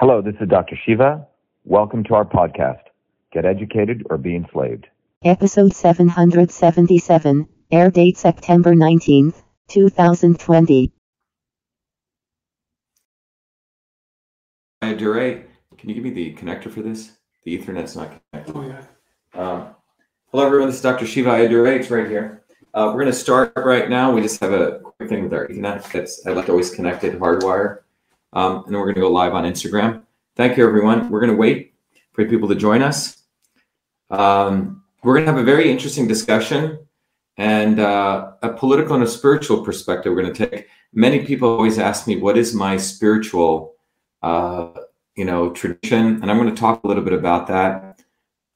Hello, this is Dr. Shiva. Welcome to our podcast, Get Educated or Be Enslaved. Episode 777, air date September 19th, 2020. Hi, Dure, can you give me the connector for this? The Ethernet's not connected. Oh yeah. Um, hello, everyone. This is Dr. Shiva Ayyadurai. It's right here. Uh, we're going to start right now. We just have a quick thing with our Ethernet that's I left always connected hardwire, um, and then we're going to go live on Instagram. Thank you, everyone. We're going to wait for people to join us. Um, we're going to have a very interesting discussion and uh, a political and a spiritual perspective. We're going to take. Many people always ask me, "What is my spiritual?" Uh, you know, tradition, and I'm going to talk a little bit about that.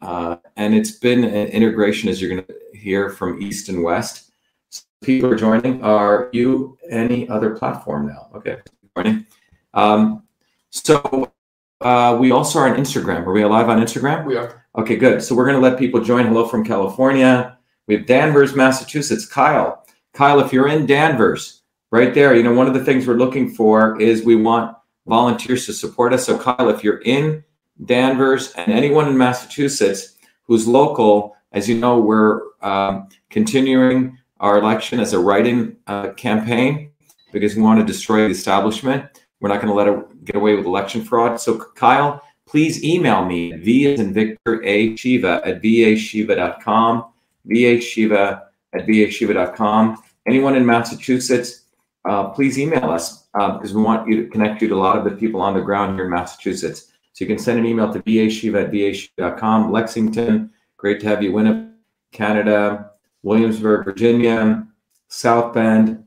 Uh, and it's been an integration, as you're going to hear from East and West. So people are joining. Are you any other platform now? Okay, joining. Um, so uh, we also are on Instagram. Are we live on Instagram? We are. Okay, good. So we're going to let people join. Hello from California. We have Danvers, Massachusetts. Kyle. Kyle, if you're in Danvers, right there, you know, one of the things we're looking for is we want volunteers to support us. So, Kyle, if you're in Danvers and anyone in Massachusetts who's local, as you know, we're um, continuing our election as a write-in uh, campaign because we want to destroy the establishment. We're not going to let it get away with election fraud. So, Kyle, please email me V as in Victor A Shiva at vashiva.com, vashiva at vashiva.com. Anyone in Massachusetts, uh, please email us uh, because we want you to connect you to a lot of the people on the ground here in Massachusetts. So you can send an email to vashiva at vashiva.com. Lexington, great to have you. Winnipeg, Canada, Williamsburg, Virginia, South Bend.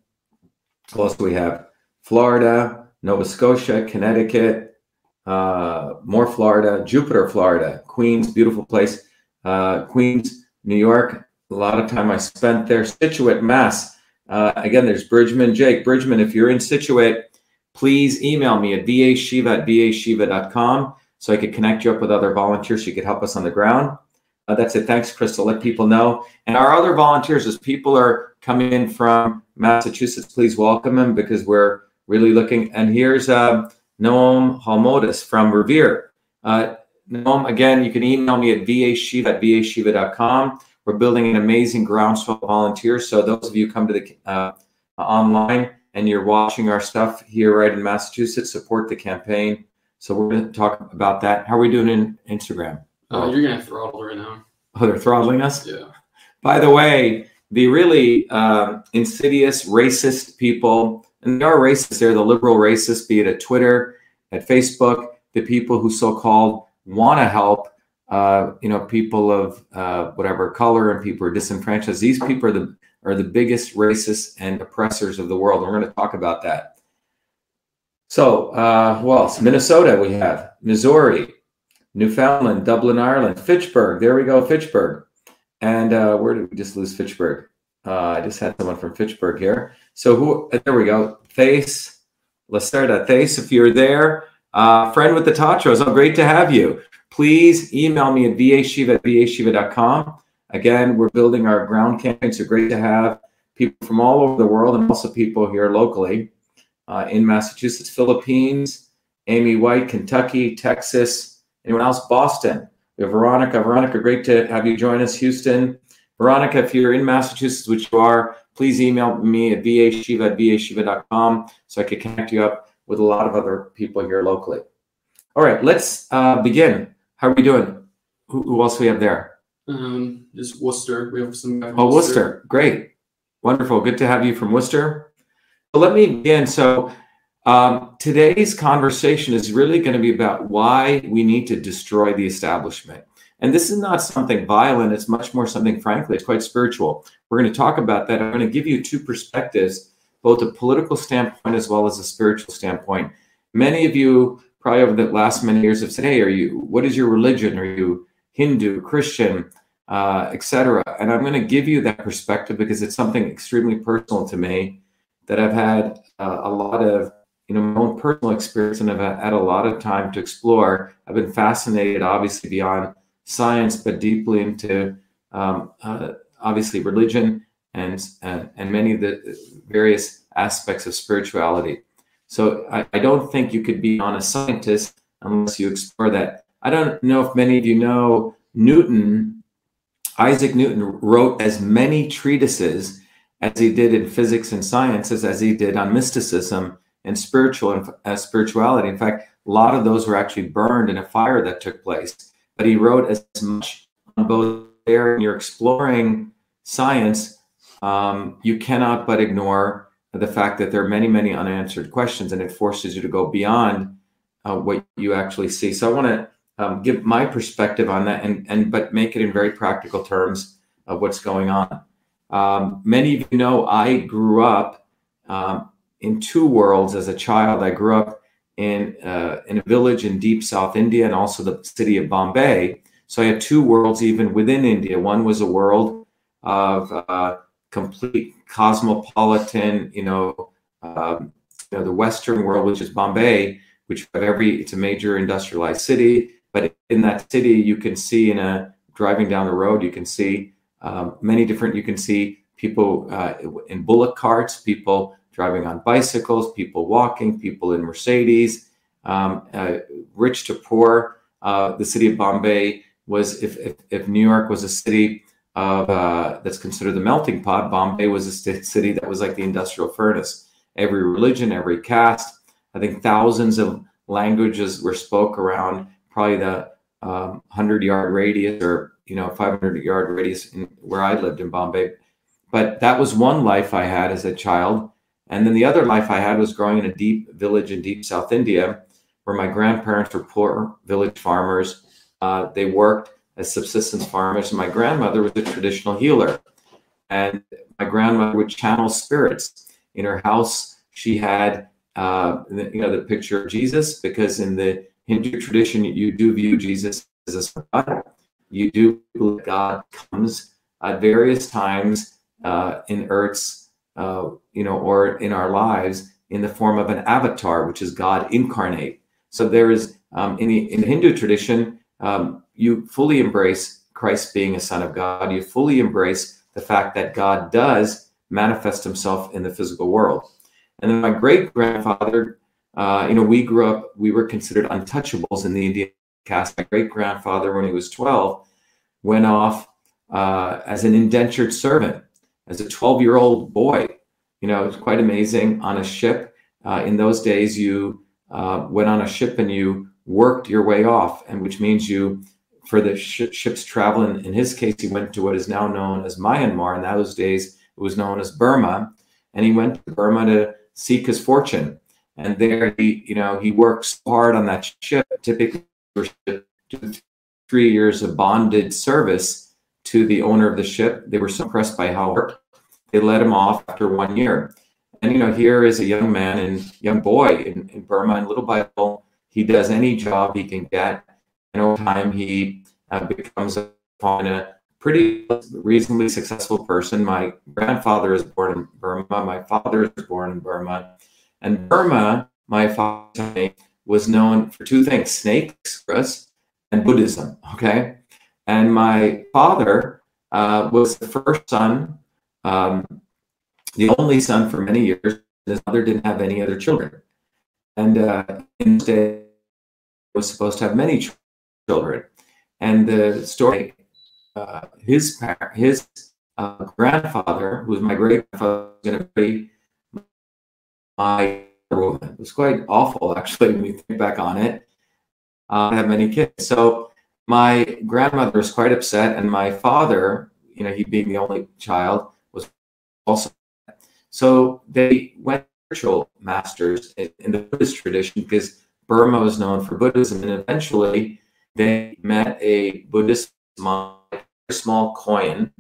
What else do we have? Florida, Nova Scotia, Connecticut, uh, more Florida, Jupiter, Florida, Queens, beautiful place. Uh, Queens, New York, a lot of time I spent there. Scituate, Mass. Uh, again, there's Bridgman, Jake. Bridgman, if you're in Scituate, please email me at vashiva at vashiva.com so I could connect you up with other volunteers so you could help us on the ground. Uh, that's it. Thanks, Crystal. Let people know. And our other volunteers, as people are coming in from Massachusetts, please welcome them because we're really looking. And here's uh, Noam Halmodis from Revere. Uh, Noam, again, you can email me at vashiva at vashiva.com. We're building an amazing groundswell of volunteers. So those of you come to the uh, online and you're watching our stuff here right in Massachusetts, support the campaign. So we're going to talk about that. How are we doing in Instagram? Uh, you're gonna throttle right now. Oh, they're throttling us? Yeah. By the way, the really um, insidious, racist people, and they are racist, they're the liberal racists, be it at Twitter, at Facebook, the people who so called want to help, uh, you know, people of uh, whatever color and people are disenfranchised. These people are the, are the biggest racists and oppressors of the world. And we're going to talk about that. So, uh, who else? Minnesota, we have Missouri, Newfoundland, Dublin, Ireland, Fitchburg. There we go, Fitchburg. And uh, where did we just lose Fitchburg? Uh, I just had someone from Fitchburg here. So who? There we go. Thace, Lacerda. Thace, if you're there, uh, friend with the Tatros. Oh, great to have you. Please email me at vashiva at vashiva.com. Again, we're building our ground campaign, so great to have people from all over the world and also people here locally uh, in Massachusetts, Philippines, Amy White, Kentucky, Texas. Anyone else? Boston. We have Veronica. Veronica, great to have you join us. Houston. Veronica, if you're in Massachusetts, which you are, please email me at vashiva at vashiva.com so I can connect you up with a lot of other people here locally. All right, let's uh, begin. How are we doing? Who, who else we have there? Um, just Worcester. We have some. Oh, Worcester. Great. Wonderful. Good to have you from Worcester. So let me begin. So um, today's conversation is really going to be about why we need to destroy the establishment. And this is not something violent. It's much more something, frankly, it's quite spiritual. We're going to talk about that. I'm going to give you two perspectives, both a political standpoint as well as a spiritual standpoint. Many of you, probably over the last many years, have said, "Hey, are you? What is your religion? Are you Hindu, Christian, uh, etc.?" And I'm going to give you that perspective because it's something extremely personal to me that I've had uh, a lot of you know my own personal experience and I've had a lot of time to explore. I've been fascinated, obviously beyond science, but deeply into um, uh, obviously religion and, and and many of the various aspects of spirituality. So I, I don't think you could be on a scientist unless you explore that. I don't know if many of you know Newton, Isaac Newton wrote as many treatises as he did in physics and sciences as he did on mysticism and spiritual and uh, spirituality. In fact, a lot of those were actually burned in a fire that took place. But he wrote as much on both there. When you're exploring science, um, you cannot but ignore the fact that there are many, many unanswered questions, and it forces you to go beyond uh, what you actually see. So I want to um, give my perspective on that, and and but make it in very practical terms of what's going on. Um, many of you know I grew up um, in two worlds as a child. I grew up in uh, in a village in deep South India and also the city of Bombay. So I had two worlds even within India. One was a world of uh, complete cosmopolitan, you know, um, you know, the Western world, which is Bombay, which every it's a major industrialized city. But in that city, you can see in a driving down the road, you can see um, many different. You can see people uh, in bullock carts, people driving on bicycles, people walking, people in Mercedes, um, uh, rich to poor. Uh, the city of Bombay was, if, if, if, New York was a city of uh, that's considered the melting pot, Bombay was a city that was like the industrial furnace. Every religion, every caste, I think thousands of languages were spoke around probably the um, 100 yard radius or you know 500 yard radius in, where I lived in Bombay. But that was one life I had as a child and then the other life I had was growing in a deep village in deep South India, where my grandparents were poor village farmers. Uh, they worked as subsistence farmers. And my grandmother was a traditional healer. And my grandmother would channel spirits. In her house, she had, uh, you know, the picture of Jesus, because in the Hindu tradition, you do view Jesus as a God. You do believe God comes at various times uh, in Earth's uh, you know, or in our lives in the form of an avatar, which is God incarnate. So there is um, in the in the Hindu tradition, um, you fully embrace Christ being a son of God. You fully embrace the fact that God does manifest Himself in the physical world. And then my great grandfather, uh, you know, we grew up, we were considered untouchables in the Indian caste. My great grandfather, when he was 12, went off uh, as an indentured servant as a 12 year old boy. You know, it's quite amazing on a ship. Uh, in those days, you uh, went on a ship and you worked your way off, and which means you, for the sh- ship's travel, in, in his case, he went to what is now known as Myanmar. In those days, it was known as Burma, and he went to Burma to seek his fortune. And there, he, you know, he works hard on that ship. Typically, three years of bonded service to the owner of the ship. They were so impressed by how they let him off after one year. And you know, here is a young man and young boy in, in Burma, and little by little, he does any job he can get. And over time, he uh, becomes a, a pretty reasonably successful person. My grandfather is born in Burma. My father is born in Burma. And Burma, my father was known for two things: snakes, and Buddhism. Okay, and my father uh, was the first son, um, the only son for many years. His mother didn't have any other children. And uh, instead, was supposed to have many children. And the story, uh, his his uh, grandfather, who was my great grandfather, was going to be my woman. It was quite awful, actually, when you think back on it. Uh, have many kids. So my grandmother was quite upset, and my father, you know, he being the only child, was also. So they went spiritual masters in, in the Buddhist tradition because Burma was known for Buddhism, and eventually they met a Buddhist monk, a small coin,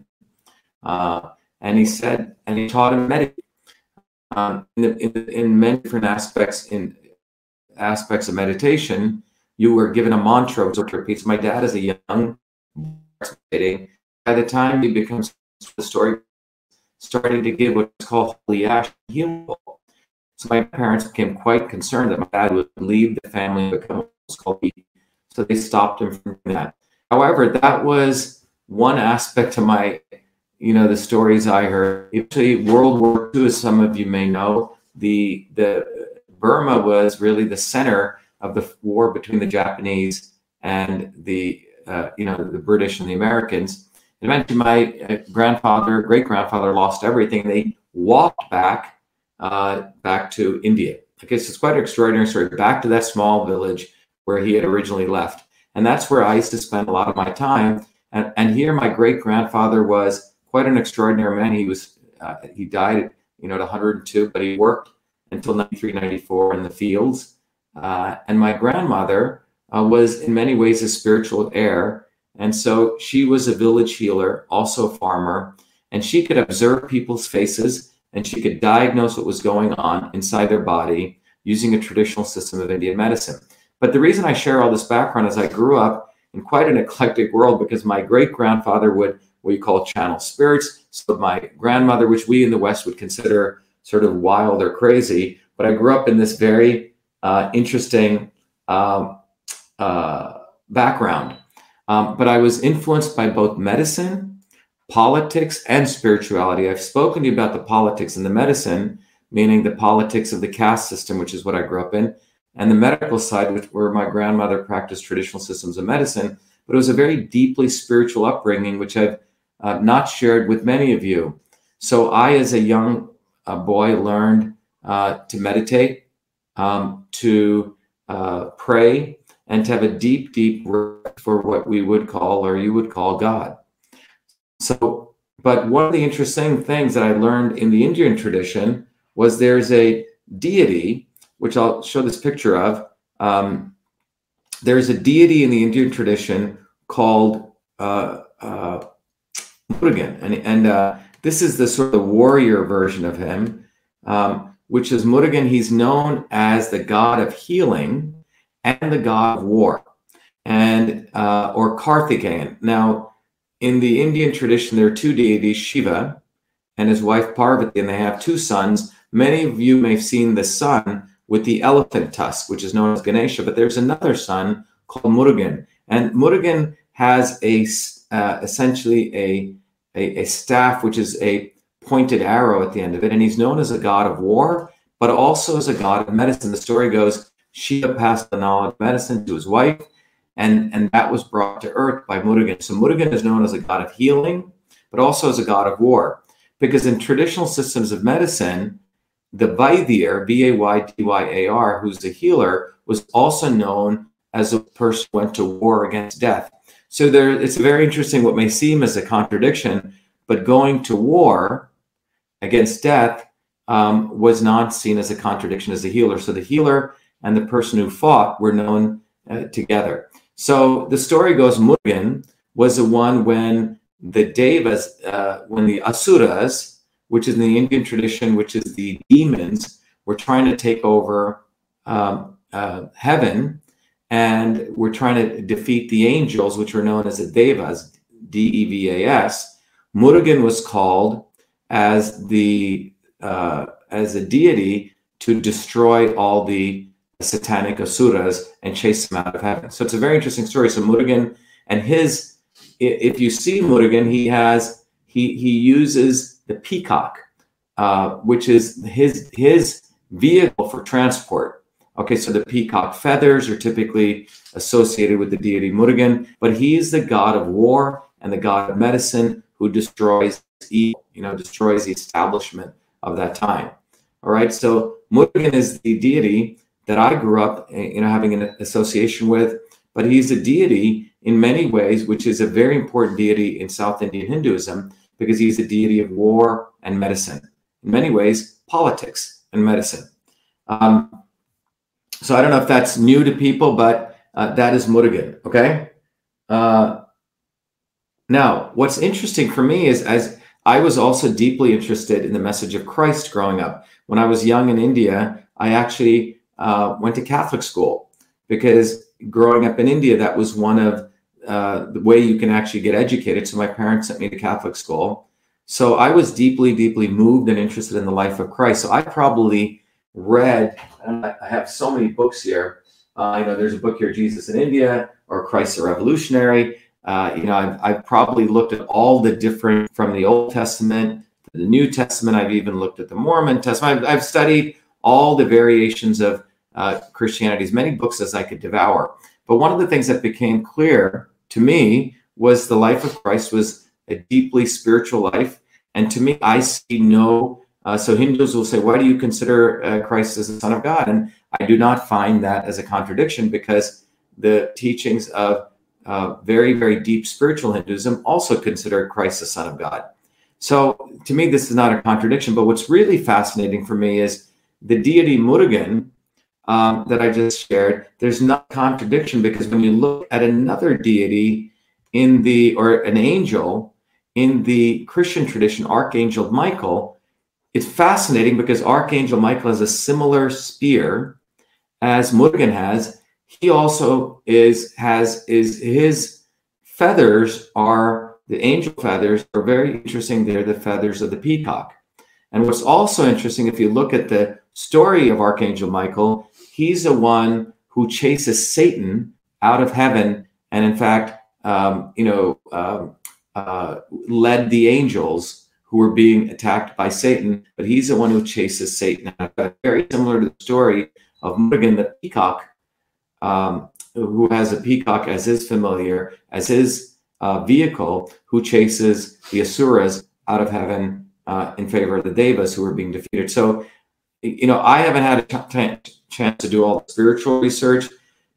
uh, and he said, and he taught him meditate. Um, in, in, in many different aspects in aspects of meditation, you were given a mantra to repeat. So my dad is a young by the time he becomes the story starting to give what's called holy ash healing so my parents became quite concerned that my dad would leave the family and become what's so they stopped him from that. However that was one aspect of my you know the stories i heard. Actually world war ii as some of you may know the the burma was really the center of the war between the Japanese and the uh, you know the British and the Americans. And Eventually, my uh, grandfather, great grandfather, lost everything. They walked back uh, back to India. I guess it's quite an extraordinary story. Back to that small village where he had originally left, and that's where I used to spend a lot of my time. And, and here, my great grandfather was quite an extraordinary man. He was uh, he died, you know, at 102, but he worked until 93, 94 in the fields. Uh, and my grandmother uh, was in many ways a spiritual heir. And so she was a village healer, also a farmer, and she could observe people's faces and she could diagnose what was going on inside their body using a traditional system of Indian medicine. But the reason I share all this background is I grew up in quite an eclectic world because my great grandfather would what you call channel spirits. So my grandmother, which we in the West would consider sort of wild or crazy, but I grew up in this very uh, interesting um, uh, background. Um, but I was influenced by both medicine, politics, and spirituality. I've spoken to you about the politics and the medicine, meaning the politics of the caste system, which is what I grew up in, and the medical side, which where my grandmother practiced traditional systems of medicine. But it was a very deeply spiritual upbringing, which I've uh, not shared with many of you. So I, as a young uh, boy, learned uh, to meditate, um, to uh, pray, and to have a deep, deep for what we would call, or you would call, God. So, but one of the interesting things that I learned in the Indian tradition was there's a deity, which I'll show this picture of. Um, there's a deity in the Indian tradition called uh, uh, Murugan, and and uh, this is the sort of warrior version of him, um, which is Murugan. He's known as the god of healing and the god of war, and uh, or Karthikeyan. Now, in the Indian tradition, there are two deities, Shiva and his wife Parvati, and they have two sons. Many of you may have seen the son with the elephant tusk, which is known as Ganesha, but there's another son called Murugan, and Murugan has a uh, essentially a, a, a staff which is a pointed arrow at the end of it, and he's known as a god of war, but also as a god of medicine. The story goes Shiva passed the knowledge of medicine to his wife, and, and that was brought to earth by Murugan. So Murugan is known as a god of healing, but also as a god of war. Because in traditional systems of medicine, the Vaidyar, V A Y D Y A R, who's the healer, was also known as a person who went to war against death. So there, it's very interesting what may seem as a contradiction, but going to war against death um, was not seen as a contradiction as a healer. So the healer and the person who fought were known uh, together. So the story goes Murugan was the one when the Devas, uh, when the Asuras, which is in the Indian tradition, which is the demons, were trying to take over um, uh, heaven and we're trying to defeat the angels, which were known as the Devas, D E V A S. Murugan was called as the uh, as a deity to destroy all the satanic asuras and chase them out of heaven. So it's a very interesting story. So Murugan and his, if you see Murugan, he has he he uses the peacock, uh, which is his his vehicle for transport. Okay, so the peacock feathers are typically associated with the deity Murugan, but he is the god of war and the god of medicine who destroys evil, you know, destroys the establishment of that time. All right, so Murugan is the deity that I grew up, eh, you know, having an association with, but he's a deity in many ways, which is a very important deity in South Indian Hinduism because he's a deity of war and medicine. In many ways, politics and medicine. Um, so I don't know if that's new to people, but uh, that is Murugan. Okay. Uh, now, what's interesting for me is as I was also deeply interested in the message of Christ growing up. When I was young in India, I actually uh, went to Catholic school because growing up in India, that was one of uh, the way you can actually get educated. So my parents sent me to Catholic school. So I was deeply, deeply moved and interested in the life of Christ. So I probably read, I have so many books here. Uh, you know, there's a book here, Jesus in India or Christ the Revolutionary. Uh, you know, I've, I've probably looked at all the different from the Old Testament to the New Testament. I've even looked at the Mormon Testament. I've, I've studied all the variations of uh, Christianity, as many books as I could devour. But one of the things that became clear to me was the life of Christ was a deeply spiritual life. And to me, I see no. Uh, so Hindus will say, "Why do you consider uh, Christ as the Son of God?" And I do not find that as a contradiction because the teachings of uh, very, very deep spiritual Hinduism also consider Christ the Son of God. So to me, this is not a contradiction. But what's really fascinating for me is the deity Murugan um, that I just shared. There's no contradiction because when you look at another deity in the or an angel in the Christian tradition, Archangel Michael, it's fascinating because Archangel Michael has a similar spear as Murugan has. He also is has is his feathers are the angel feathers are very interesting. They're the feathers of the peacock. And what's also interesting, if you look at the story of Archangel Michael, he's the one who chases Satan out of heaven, and in fact, um, you know, um, uh, led the angels who were being attacked by Satan. But he's the one who chases Satan. Very similar to the story of Murugan the peacock, um, who has a peacock as his familiar, as his uh, vehicle, who chases the asuras out of heaven uh, in favor of the devas who are being defeated. So, you know, I haven't had a t- chance to do all the spiritual research,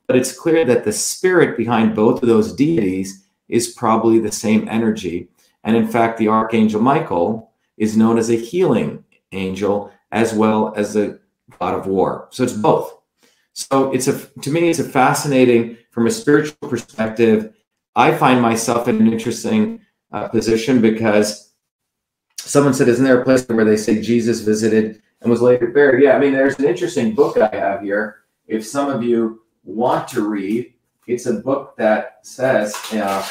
but it's clear that the spirit behind both of those deities is probably the same energy. And in fact, the archangel Michael is known as a healing angel as well as a god of war. So it's both. So it's a to me it's a fascinating from a spiritual perspective. I find myself in an interesting uh, position because someone said, "Isn't there a place where they say Jesus visited and was later buried?" Yeah, I mean, there's an interesting book I have here. If some of you want to read, it's a book that says, uh,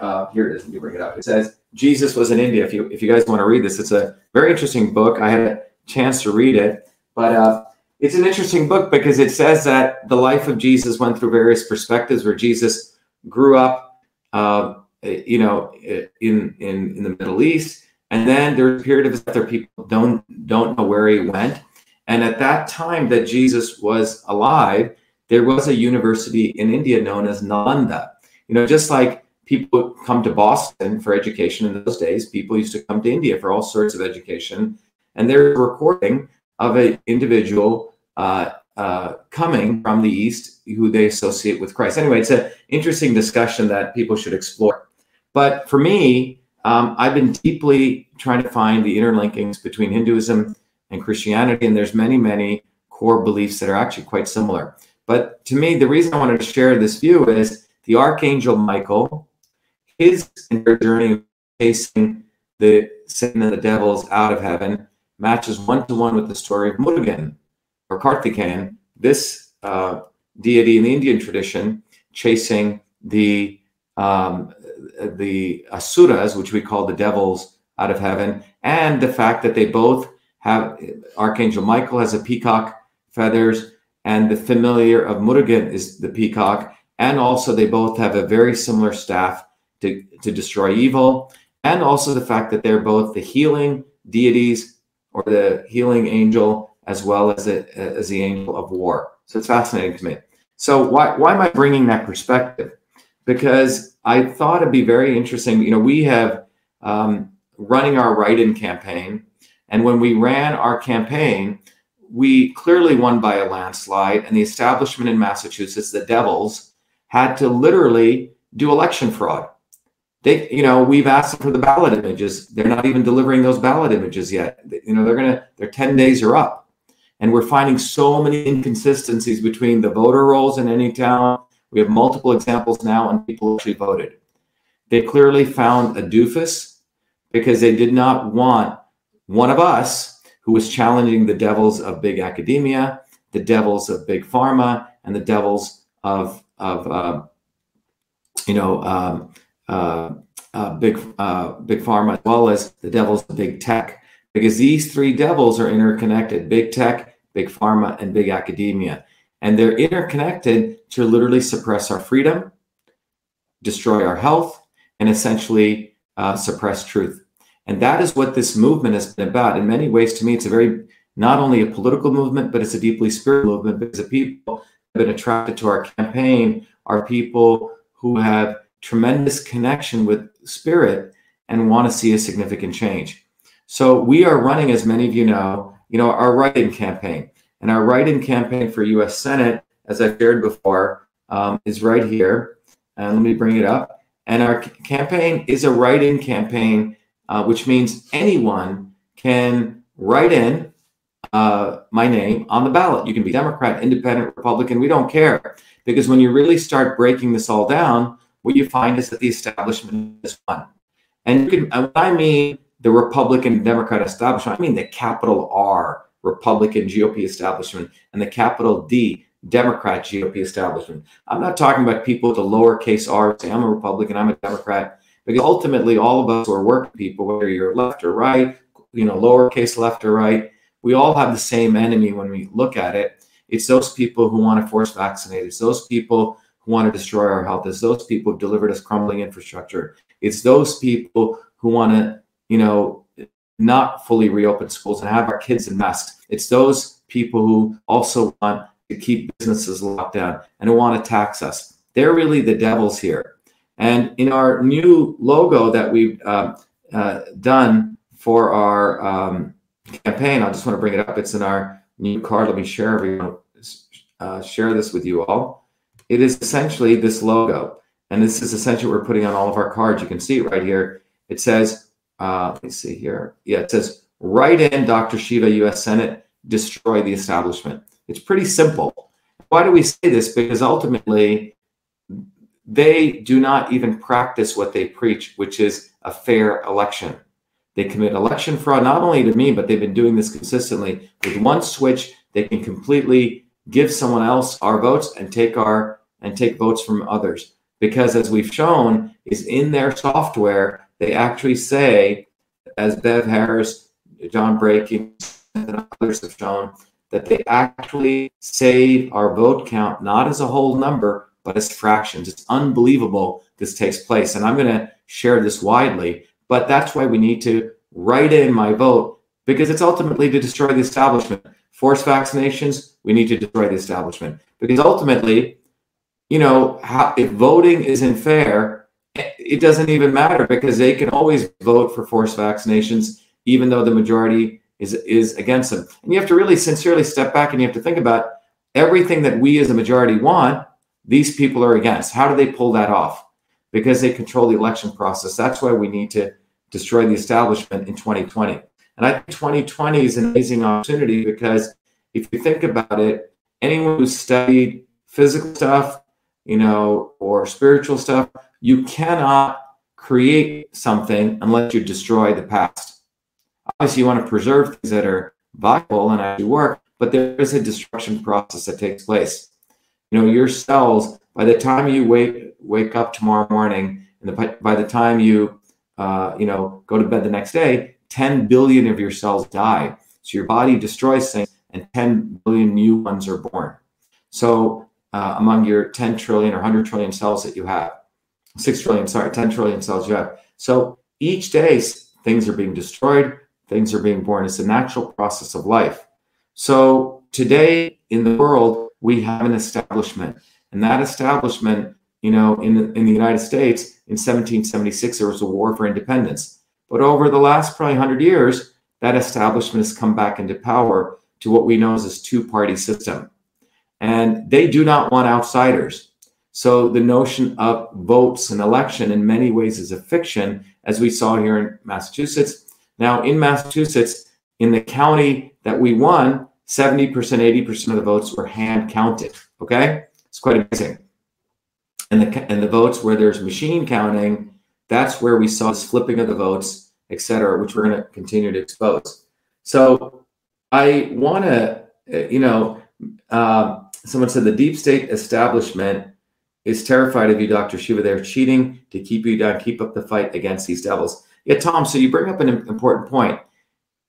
uh, "Here it is." Let me bring it up. It says Jesus was in India. If you if you guys want to read this, it's a very interesting book. I had a chance to read it, but uh, it's an interesting book because it says that the life of Jesus went through various perspectives, where Jesus grew up, uh, you know, in in in the Middle East, and then there was a period of that people don't don't know where he went, and at that time that Jesus was alive, there was a university in India known as Nalanda. You know, just like people come to Boston for education in those days, people used to come to India for all sorts of education, and there's a recording of an individual uh, uh, coming from the East who they associate with Christ. Anyway, it's an interesting discussion that people should explore. But for me, um, I've been deeply trying to find the interlinkings between Hinduism and Christianity, and there's many, many core beliefs that are actually quite similar. But to me, the reason I wanted to share this view is the Archangel Michael, his journey of chasing the sin and the devils out of heaven matches one to one with the story of Murugan, or Karthikeyan, this uh, deity in the Indian tradition, chasing the um, the asuras, which we call the devils, out of heaven, and the fact that they both have Archangel Michael has a peacock feathers, and the familiar of Murugan is the peacock, and also they both have a very similar staff to, to destroy evil, and also the fact that they're both the healing deities or the healing angel as well as, as the angel of war. So it's fascinating to me. So why, why am I bringing that perspective? Because I thought it'd be very interesting. You know, we have um, running our write-in campaign, and when we ran our campaign, we clearly won by a landslide. And the establishment in Massachusetts, the Devils, had to literally do election fraud. They, you know, we've asked for the ballot images. They're not even delivering those ballot images yet. You know, they're gonna, their 10 days are up. And we're finding so many inconsistencies between the voter rolls in any town. We have multiple examples now on people actually voted. They clearly found a doofus because they did not want one of us who was challenging the devils of big academia, the devils of big pharma, and the devils of, of uh, you know, um, uh, uh, big, uh, big pharma, as well as the devils big tech because these three devils are interconnected big tech, big pharma, and big academia. And they're interconnected to literally suppress our freedom, destroy our health, and essentially uh, suppress truth. And that is what this movement has been about. In many ways, to me, it's a very not only a political movement, but it's a deeply spiritual movement because the people have been attracted to our campaign are people who have tremendous connection with spirit and want to see a significant change. So we are running, as many of you know, you know, our write-in campaign. And our write-in campaign for U.S. Senate, as I shared before, um, is right here. And let me bring it up. And our campaign is a write-in campaign, uh, which means anyone can write in uh, my name on the ballot. You can be Democrat, Independent, Republican. We don't care because when you really start breaking this all down, what you find is that the establishment is one. And you can, I mean the Republican Democrat establishment, I mean the capital R Republican GOP establishment and the capital D Democrat GOP establishment. I'm not talking about people with a lowercase r say I'm a Republican, I'm a Democrat, because ultimately all of us are working people, whether you're left or right, you know, lowercase left or right, we all have the same enemy when we look at it. It's those people who want to force vaccinate. It's those people want to destroy our health. It's those people who delivered us crumbling infrastructure. It's those people who want to, you know, not fully reopen schools and have our kids in masks. It's those people who also want to keep businesses locked down and who want to tax us. They're really the devils here. And in our new logo that we've uh, uh, done for our um, campaign, I just want to bring it up. It's in our new card. Let me share everyone, uh, share this with you all. It is essentially this logo, and this is essentially what we're putting on all of our cards. You can see it right here. It says, uh, let me see here. Yeah, it says, "Write in Dr. Shiva, U.S. Senate, destroy the establishment." It's pretty simple. Why do we say this? Because ultimately, they do not even practice what they preach, which is a fair election. They commit election fraud, not only to me, but they've been doing this consistently. With one switch, they can completely give someone else our votes and take our and take votes from others. Because as we've shown, is in their software, they actually say, as Bev Harris, John Brakey, and others have shown, that they actually save our vote count not as a whole number, but as fractions. It's unbelievable this takes place. And I'm going to share this widely, but that's why we need to write in my vote because it's ultimately to destroy the establishment. Force vaccinations, we need to destroy the establishment because ultimately, you know, how, if voting isn't fair, it doesn't even matter because they can always vote for forced vaccinations, even though the majority is is against them. And you have to really sincerely step back and you have to think about everything that we as a majority want. These people are against. How do they pull that off? Because they control the election process. That's why we need to destroy the establishment in 2020. And I think 2020 is an amazing opportunity because if you think about it, anyone who's studied physical stuff, you know, or spiritual stuff, you cannot create something unless you destroy the past. Obviously, you want to preserve things that are viable and actually work, but there is a destruction process that takes place. You know, your cells, by the time you wake wake up tomorrow morning, and the, by the time you uh, you know go to bed the next day, 10 billion of your cells die. So your body destroys things, and 10 billion new ones are born. So uh, among your 10 trillion or 100 trillion cells that you have, 6 trillion, sorry, 10 trillion cells you have. So each day things are being destroyed, things are being born. It's a natural process of life. So today in the world, we have an establishment, and that establishment, you know, in the, in the United States in 1776, there was a war for independence. But over the last probably 100 years, that establishment has come back into power to what we know as a two party system. And they do not want outsiders. So the notion of votes and election in many ways is a fiction, as we saw here in Massachusetts. Now, in Massachusetts, in the county that we won, 70%, 80% of the votes were hand counted. Okay? It's quite amazing. And the, and the votes where there's machine counting, that's where we saw this flipping of the votes, et cetera, which we're going to continue to expose. So I want to, you know, uh, someone said the deep state establishment is terrified of you, Dr. Shiva. They're cheating to keep you down, keep up the fight against these devils. Yeah, Tom, so you bring up an important point.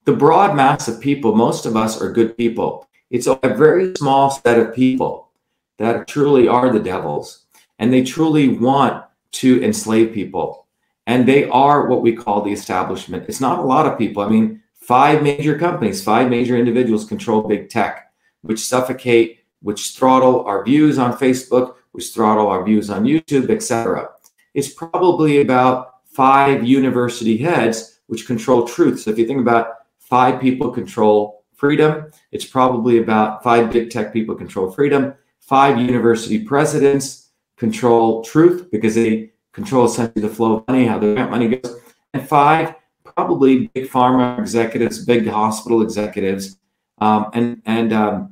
The broad mass of people, most of us are good people. It's a very small set of people that truly are the devils, and they truly want to enslave people. And they are what we call the establishment. It's not a lot of people. I mean, five major companies, five major individuals control big tech, which suffocate, which throttle our views on Facebook, which throttle our views on YouTube, etc. It's probably about five university heads which control truth. So if you think about five people control freedom, it's probably about five big tech people control freedom, five university presidents control truth because they control essentially the flow of money, how the grant money goes, and five probably big pharma executives, big hospital executives, um, and and um,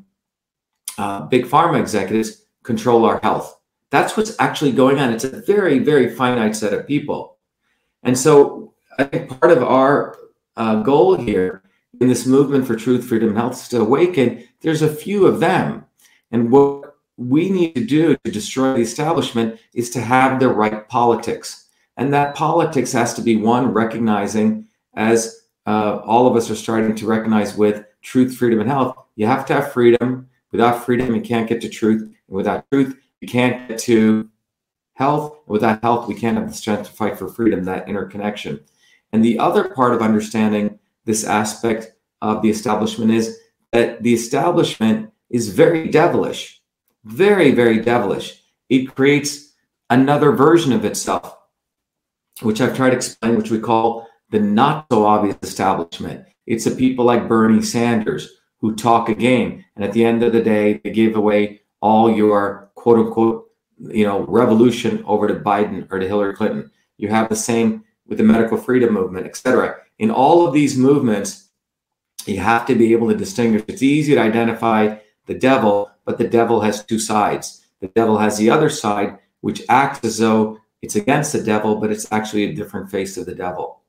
uh, big pharma executives control our health. That's what's actually going on. It's a very very finite set of people, and so I think part of our uh, goal here in this movement for truth, freedom, health to awaken. There's a few of them, and what we need to do to destroy the establishment is to have the right politics. And that politics has to be one, recognizing, as uh, all of us are starting to recognize with truth, freedom, and health, you have to have freedom. Without freedom, you can't get to truth. And without truth, you can't get to health. And without health, we can't have the strength to fight for freedom, that interconnection. And the other part of understanding this aspect of the establishment is that the establishment is very devilish, very, very devilish. It creates another version of itself which I've tried to explain, which we call the not so obvious establishment. It's the people like Bernie Sanders who talk a game, and at the end of the day, they give away all your quote unquote, you know, revolution over to Biden or to Hillary Clinton. You have the same with the medical freedom movement, etc. In all of these movements, you have to be able to distinguish. It's easy to identify the devil, but the devil has two sides. The devil has the other side, which acts as though it's against the devil, but it's actually a different face of the devil.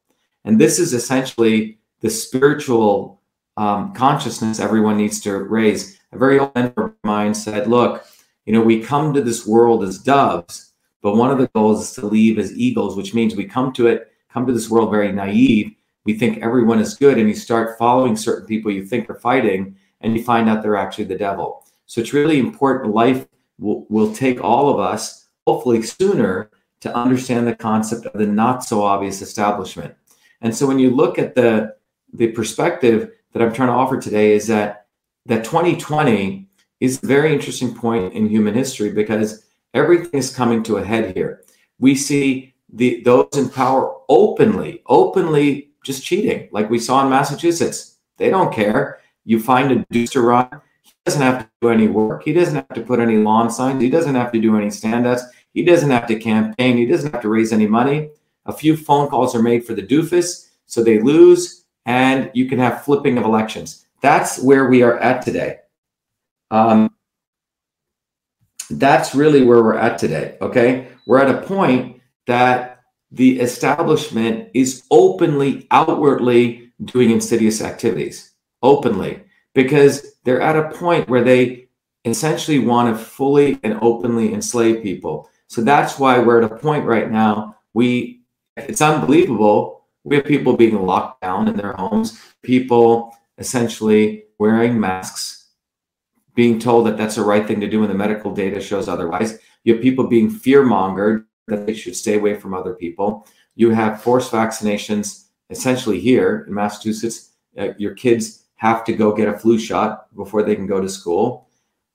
And this is essentially the spiritual um, consciousness everyone needs to raise. A very old mentor of mine said, Look, you know, we come to this world as doves, but one of the goals is to leave as eagles, which means we come to it, come to this world very naive. We think everyone is good, and you start following certain people you think are fighting, and you find out they're actually the devil. So it's really important. Life will, will take all of us, hopefully sooner, to understand the concept of the not so obvious establishment. And so when you look at the the perspective that I'm trying to offer today is that that 2020 is a very interesting point in human history because everything is coming to a head here. We see the those in power openly, openly just cheating, like we saw in Massachusetts. They don't care. You find a duce to run. He doesn't have to do any work. He doesn't have to put any lawn signs. He doesn't have to do any standouts. He doesn't have to campaign. He doesn't have to raise any money. A few phone calls are made for the doofus, so they lose, and you can have flipping of elections. That's where we are at today. Um, that's really where we're at today. Okay. We're at a point that the establishment is openly, outwardly doing insidious activities, openly, because they're at a point where they essentially want to fully and openly enslave people. So that's why we're at a point right now. We, it's unbelievable. We have people being locked down in their homes, people essentially wearing masks, being told that that's the right thing to do when the medical data shows otherwise. You have people being fear mongered that they should stay away from other people. You have forced vaccinations essentially here in Massachusetts. Uh, your kids have to go get a flu shot before they can go to school.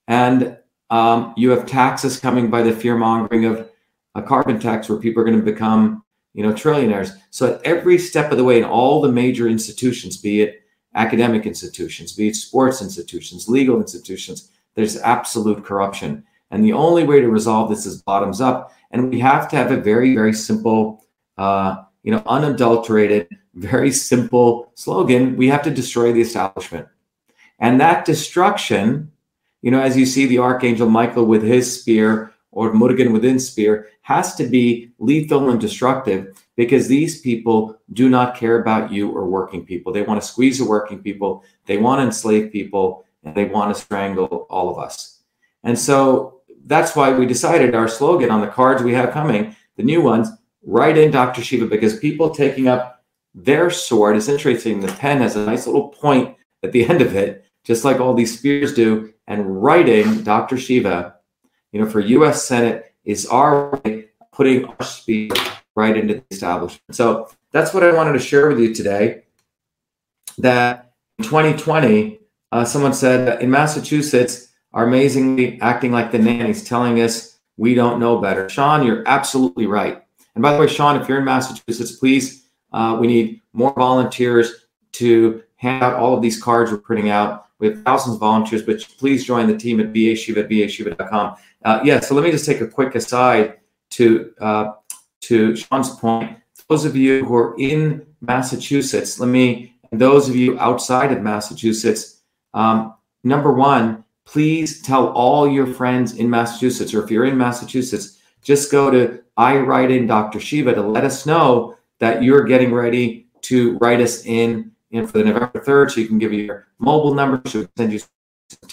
And um, you have taxes coming by the fear mongering of a carbon tax where people are going to become, you know, trillionaires. So at every step of the way in all the major institutions, be it academic institutions, be it sports institutions, legal institutions, there's absolute corruption. And the only way to resolve this is bottoms up. And we have to have a very, very simple, uh, you know, unadulterated, very simple slogan. We have to destroy the establishment. And that destruction you know, as you see the Archangel Michael with his spear or Murugan within spear has to be lethal and destructive because these people do not care about you or working people. They want to squeeze the working people, they want to enslave people, and they want to strangle all of us. And so that's why we decided our slogan on the cards we have coming, the new ones, write in Dr. Shiva because people taking up their sword is interesting. The pen has a nice little point at the end of it, just like all these spears do and writing Dr. Shiva, you know, for U.S. Senate is our way putting our speech right into the establishment. So that's what I wanted to share with you today. that in 2020, uh, someone said in Massachusetts are amazingly acting like the nannies, telling us we don't know better. Sean, you're absolutely right. And by the way, Sean, if you're in Massachusetts, please, uh, we need more volunteers to hand out all of these cards we're printing out. We have thousands of volunteers, but please join the team at vashiva at vashiva.com. Uh, yeah, so let me just take a quick aside to uh, to Sean's point. Those of you who are in Massachusetts, let me, and those of you outside of Massachusetts, um, number one, please tell all your friends in Massachusetts, or if you're in Massachusetts, just go to I write in Dr. Shiva to let us know that you're getting ready to write us in, in for the November 3rd. So you can give your mobile number. So we can send you,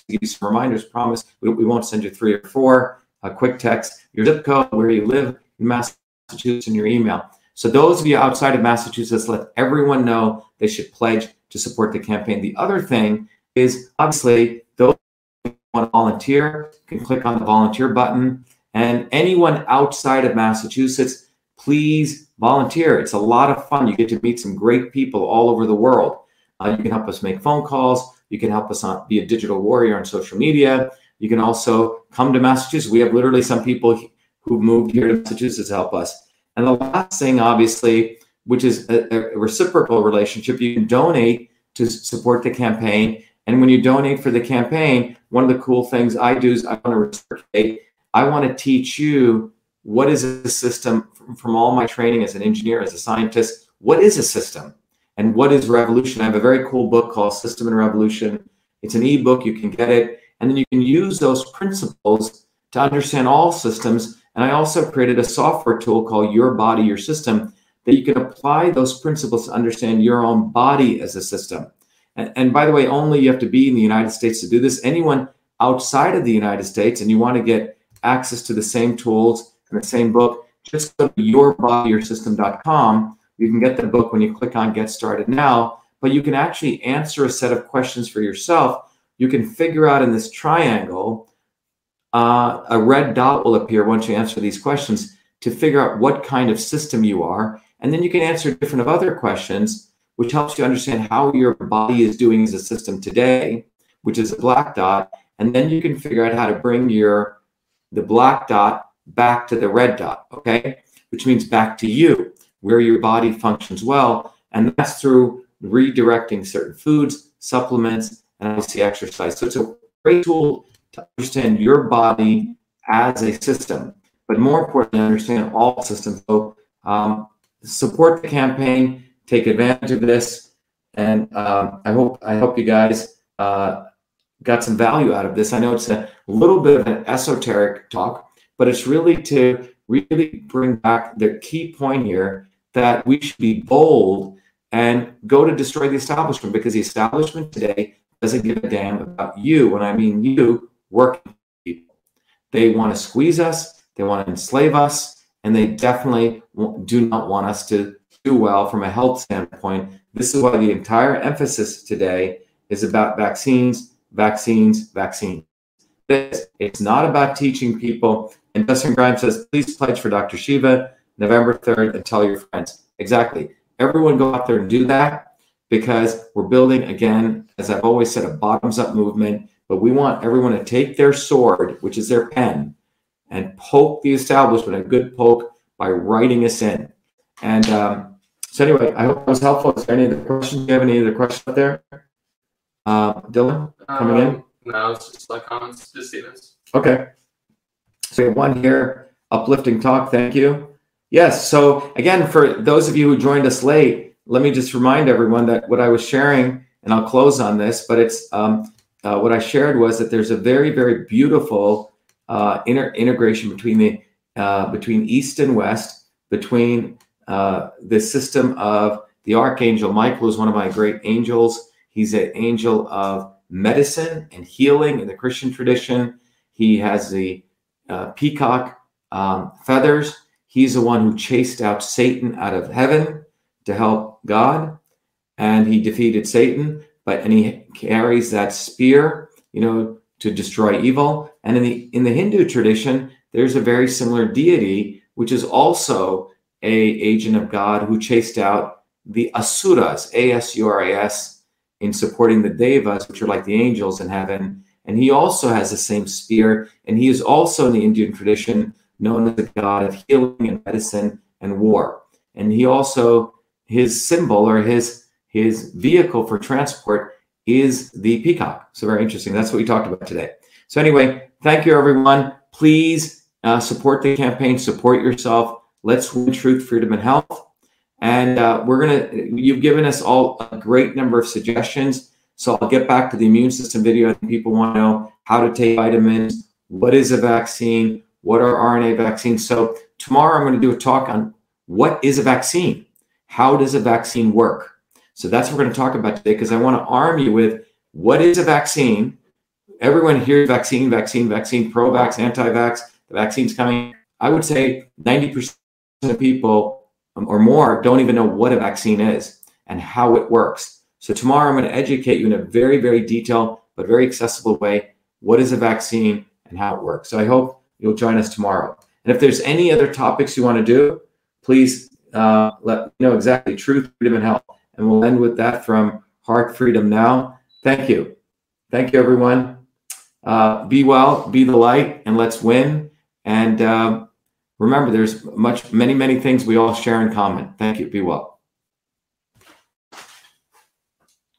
give you some reminders. Promise we, we won't send you three or four. A quick text, your zip code, where you live in Massachusetts, and your email. So those of you outside of Massachusetts, let everyone know they should pledge to support the campaign. The other thing is obviously those who want to volunteer can click on the volunteer button. And anyone outside of Massachusetts, please volunteer. It's a lot of fun. You get to meet some great people all over the world. Uh, you can help us make phone calls. You can help us on, be a digital warrior on social media. You can also come to Massachusetts. We have literally some people who've moved here to Massachusetts to help us. And the last thing, obviously, which is a, a reciprocal relationship, you can donate to support the campaign. And when you donate for the campaign, one of the cool things I do is I want to reciprocate. I want to teach you what is a system from all my training as an engineer, as a scientist. What is a system? And what is revolution? I have a very cool book called System and Revolution. It's an ebook, you can get it. And then you can use those principles to understand all systems and I also created a software tool called Your Body, Your System that you can apply those principles to understand your own body as a system. And, and by the way, only you have to be in the United States to do this. Anyone outside of the United States and you want to get access to the same tools and the same book, just go to yourbodyyoursystem.com. You can get the book when you click on Get Started Now, but you can actually answer a set of questions for yourself. You can figure out in this triangle uh, a red dot will appear once you answer these questions to figure out what kind of system you are. And then you can answer different of other questions, which helps you understand how your body is doing as a system today, which is a black dot. And then you can figure out how to bring your the black dot back to the red dot, okay? Which means back to you, where your body functions well. And that's through redirecting certain foods, supplements, and obviously exercise. So it's a great tool to understand your body as a system, but more importantly, understand all systems. So um, support the campaign, take advantage of this, and um, I hope I hope you guys uh, got some value out of this. I know it's a little bit of an esoteric talk, but it's really to really bring back the key point here that we should be bold and go to destroy the establishment because the establishment today doesn't give a damn about you. When I mean you, working people. They want to squeeze us, they want to enslave us, and they definitely do not want us to do well from a health standpoint. This is why the entire emphasis today is about vaccines, vaccines, vaccines. This it's not about teaching people. And Justin Grimes says, please pledge for Dr. Shiva November 3rd and tell your friends. Exactly. Everyone go out there and do that because we're building, again, as I've always said, a bottoms up movement. But we want everyone to take their sword, which is their pen, and poke the establishment a good poke by writing us in. And um, so, anyway, I hope it was helpful. Is there any other questions? Do you have any other questions out there? Uh, Dylan, coming in? Um, no, it's just like comments, just Stevens. Okay. So we have one here, uplifting talk. Thank you. Yes. So again, for those of you who joined us late, let me just remind everyone that what I was sharing, and I'll close on this, but it's um, uh, what I shared was that there's a very, very beautiful uh, inter- integration between the uh, between East and West, between uh, the system of the Archangel Michael is one of my great angels. He's an angel of medicine and healing in the Christian tradition. He has the uh, peacock um, feathers. He's the one who chased out Satan out of heaven to help God, and he defeated Satan but and he carries that spear, you know, to destroy evil. And in the in the Hindu tradition, there's a very similar deity, which is also a agent of God who chased out the asuras, A S U R A S, in supporting the devas, which are like the angels in heaven. And he also has the same spear, and he is also in the Indian tradition known as the god of healing and medicine and war. And he also his symbol or his his vehicle for transport is the peacock. So very interesting. That's what we talked about today. So anyway, thank you everyone. Please uh, support the campaign. Support yourself. Let's win truth, freedom, and health. And uh, we're gonna. You've given us all a great number of suggestions. So I'll get back to the immune system video. People want to know how to take vitamins. What is a vaccine? What are RNA vaccines? So tomorrow I'm going to do a talk on what is a vaccine. How does a vaccine work? So that's what we're going to talk about today because I want to arm you with what is a vaccine. Everyone hears vaccine, vaccine, vaccine, pro-vax, anti-vax. The vaccine's coming. I would say 90% of people um, or more don't even know what a vaccine is and how it works. So tomorrow I'm going to educate you in a very, very detailed but very accessible way. What is a vaccine and how it works? So I hope you'll join us tomorrow. And if there's any other topics you want to do, please uh, let me know exactly truth, freedom, and health. And we'll end with that from Heart Freedom Now. Thank you. Thank you, everyone. Uh, be well, be the light, and let's win. And uh, remember, there's much, many, many things we all share in common. Thank you. Be well.